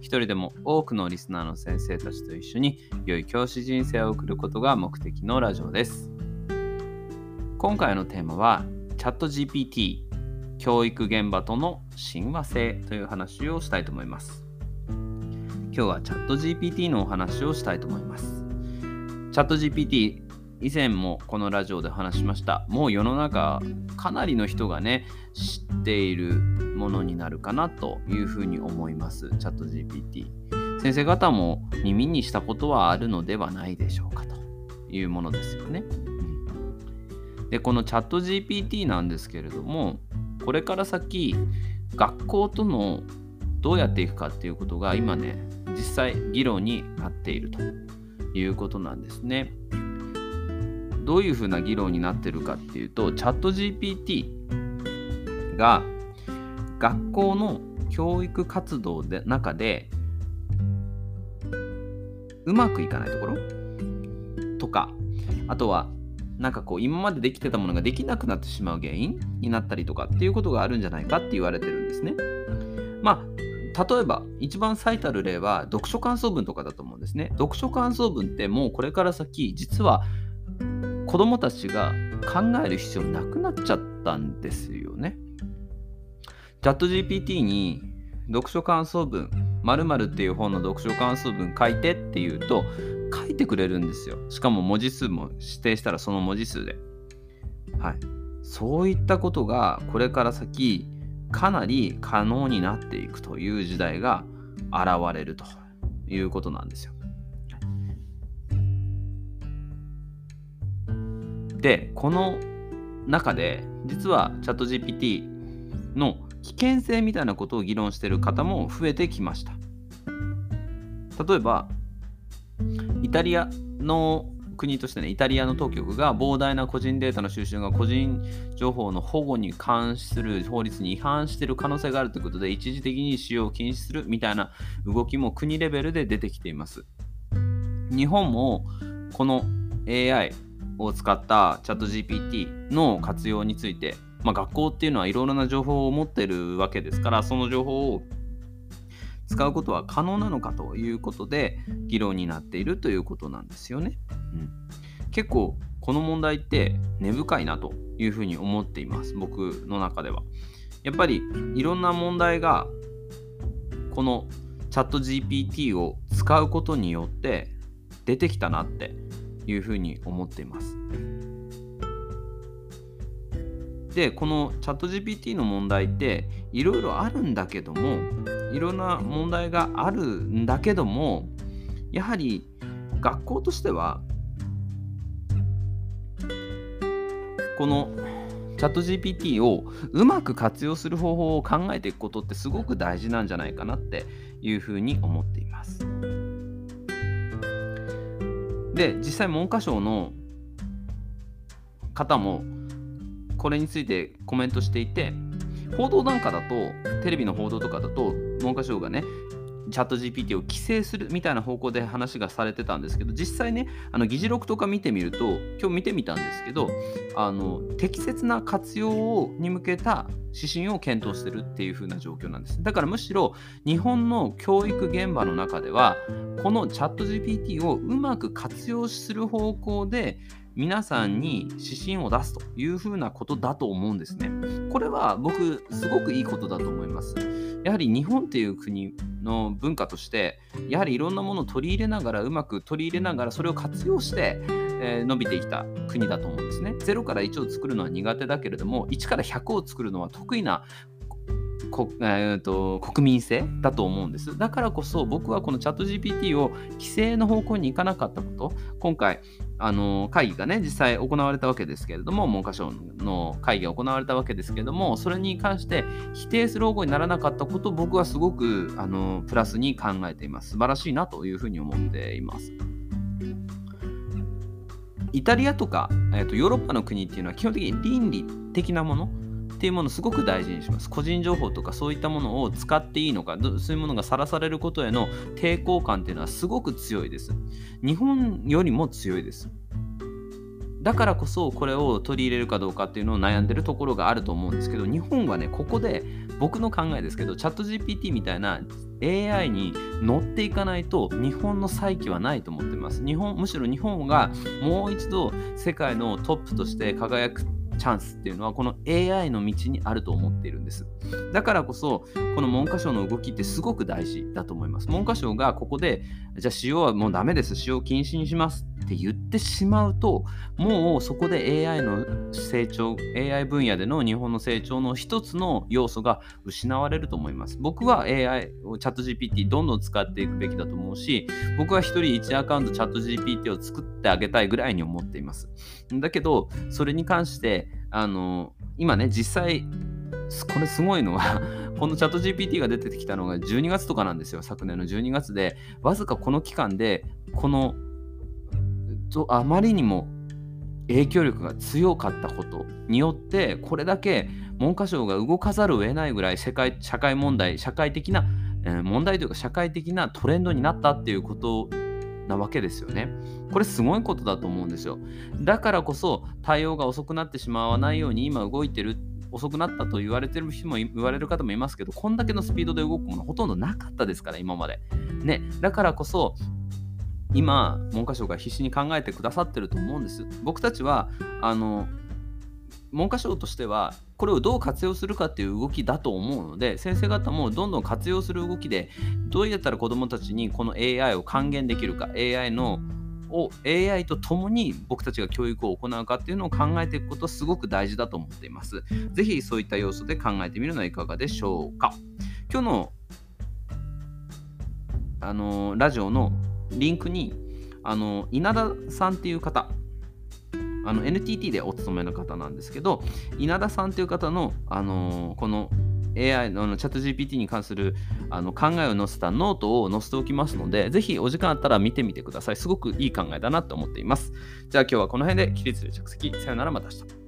一人でも多くのリスナーの先生たちと一緒に良い教師人生を送ることが目的のラジオです。今回のテーマはチャット GPT 教育現場との親和性という話をしたいと思います。今日はチャット GPT のお話をしたいと思います。チャット GPT 以前もこのラジオで話しました。もう世の中かなりの人がね知っているものになるかなというふうに思います。チャット GPT。先生方も耳にしたことはあるのではないでしょうかというものですよね。で、このチャット GPT なんですけれども、これから先、学校とのどうやっていくかっていうことが今ね、実際議論になっているということなんですね。どういうふうな議論になってるかっていうと、チャット GPT が学校の教育活動で中でうまくいかないところ？とかあとはなんかこう今までできてたものができなくなってしまう原因になったりとかっていうことがあるんじゃないかって言われてるんですね。まあ例えば一番最たる例は読書感想文とかだと思うんですね。読書感想文ってもうこれから先実は子供たちが考える必要なくなっちゃったんですよね。チャット GPT に読書感想文〇〇っていう本の読書感想文書いてっていうと書いてくれるんですよ。しかも文字数も指定したらその文字数で。はい。そういったことがこれから先かなり可能になっていくという時代が現れるということなんですよ。で、この中で実はチャット GPT の危険性みたいなことを議論している方も増えてきました。例えば、イタリアの国としてね、イタリアの当局が膨大な個人データの収集が個人情報の保護に関する法律に違反している可能性があるということで、一時的に使用を禁止するみたいな動きも国レベルで出てきています。日本もこの AI を使ったチャット GPT の活用についてまあ、学校っていうのはいろいろな情報を持ってるわけですからその情報を使うことは可能なのかということで議論になっているということなんですよね。うん、結構この問題って根深いなというふうに思っています僕の中では。やっぱりいろんな問題がこのチャット GPT を使うことによって出てきたなっていうふうに思っています。でこのチャット GPT の問題っていろいろあるんだけどもいろんな問題があるんだけどもやはり学校としてはこのチャット GPT をうまく活用する方法を考えていくことってすごく大事なんじゃないかなっていうふうに思ってで実際文科省の方もこれについてコメントしていて報道なんかだとテレビの報道とかだと文科省がねチャット GPT を規制するみたいな方向で話がされてたんですけど実際ねあの議事録とか見てみると今日見てみたんですけどあの適切な活用に向けた指針を検討してるっていう風な状況なんです。だからむしろ日本の教育現場の中ではこのチャット GPT をうまく活用する方向で皆さんに指針を出すというふうなことだと思うんですね。これは僕すごくいいことだと思います。やはり日本っていう国の文化としてやはりいろんなものを取り入れながらうまく取り入れながらそれを活用して、え、伸びてきた国だと思うんですね。0から1を作るのは苦手だけれども1から100を作るのは得意なこえーと、国民性だと思うんです。だからこそ僕はこのチャット GPT を規制の方向に行かなかったこと、今回、あの会議がね実際行われたわけですけれども文科省の会議が行われたわけですけれどもそれに関して否定する方向にならなかったことを僕はすごくあのプラスに考えています。素晴らしいなというふうに思っています。イタリアとか、えーと、ヨーロッパの国っていうのは基本的に倫理的なものっていうものをすごく大事にします。個人情報とかそういったものを使っていいのか、そういうものがさらされることへの抵抗感っていうのはすごく強いです。日本よりも強いです。だからこそこれを取り入れるかどうかっていうのを悩んでるところがあると思うんですけど日本はねここで僕の考えですけどチャット GPT みたいな AI に乗っていかないと日本の再起はないと思ってます日本むしろ日本がもう一度世界のトップとして輝くチャンスっていうのはこの AI の道にあると思っているんです。だからこそこの文科省の動きってすごく大事だと思います。文科省がここでじゃあ使用はもうダメです、使用禁止にしますって言ってしまうともうそこで AI の成長、AI 分野での日本の成長の一つの要素が失われると思います。僕は AI をチャット GPT どんどん使っていくべきだと思うし僕は1人1アカウントチャット GPT を作ってあげたいぐらいに思っています。だけどそれに関してあの今ね実際これすごいのは このチャット GPT が出てきたのが12月とかなんですよ昨年の12月でわずかこの期間でこのあまりにも影響力が強かったことによってこれだけ文科省が動かざるを得ないぐらい世界社会問題社会的な、えー、問題というか社会的なトレンドになったっていうことなわけですよね。これすごいことだと思うんですよ。だからこそ対応が遅くなってしまわないように今動いてる遅くなったと言われてる人も言われる方もいますけどこんだけのスピードで動くものほとんどなかったですから今まで。ね、だからこそ今文科省が必死に考えてくださってると思うんです。僕たちはあの文科省としてはこれをどう活用するかっていう動きだと思うので先生方もどんどん活用する動きでどうやったら子どもたちにこの AI を還元できるか AI のを AI と共に僕たちが教育を行うかっていうのを考えていくことすごく大事だと思っています。ぜひそういった要素で考えてみるのはいかがでしょうか。今日のあのラジオのリンクにあの稲田さんっていう方あの NTT でお勤めの方なんですけど稲田さんという方の、あのこの AI のチャット GPT に関するあの考えを載せたノートを載せておきますので、ぜひお時間あったら見てみてください。すごくいい考えだなと思っています。じゃあ今日はこの辺で起立で着席。さよならまた明日。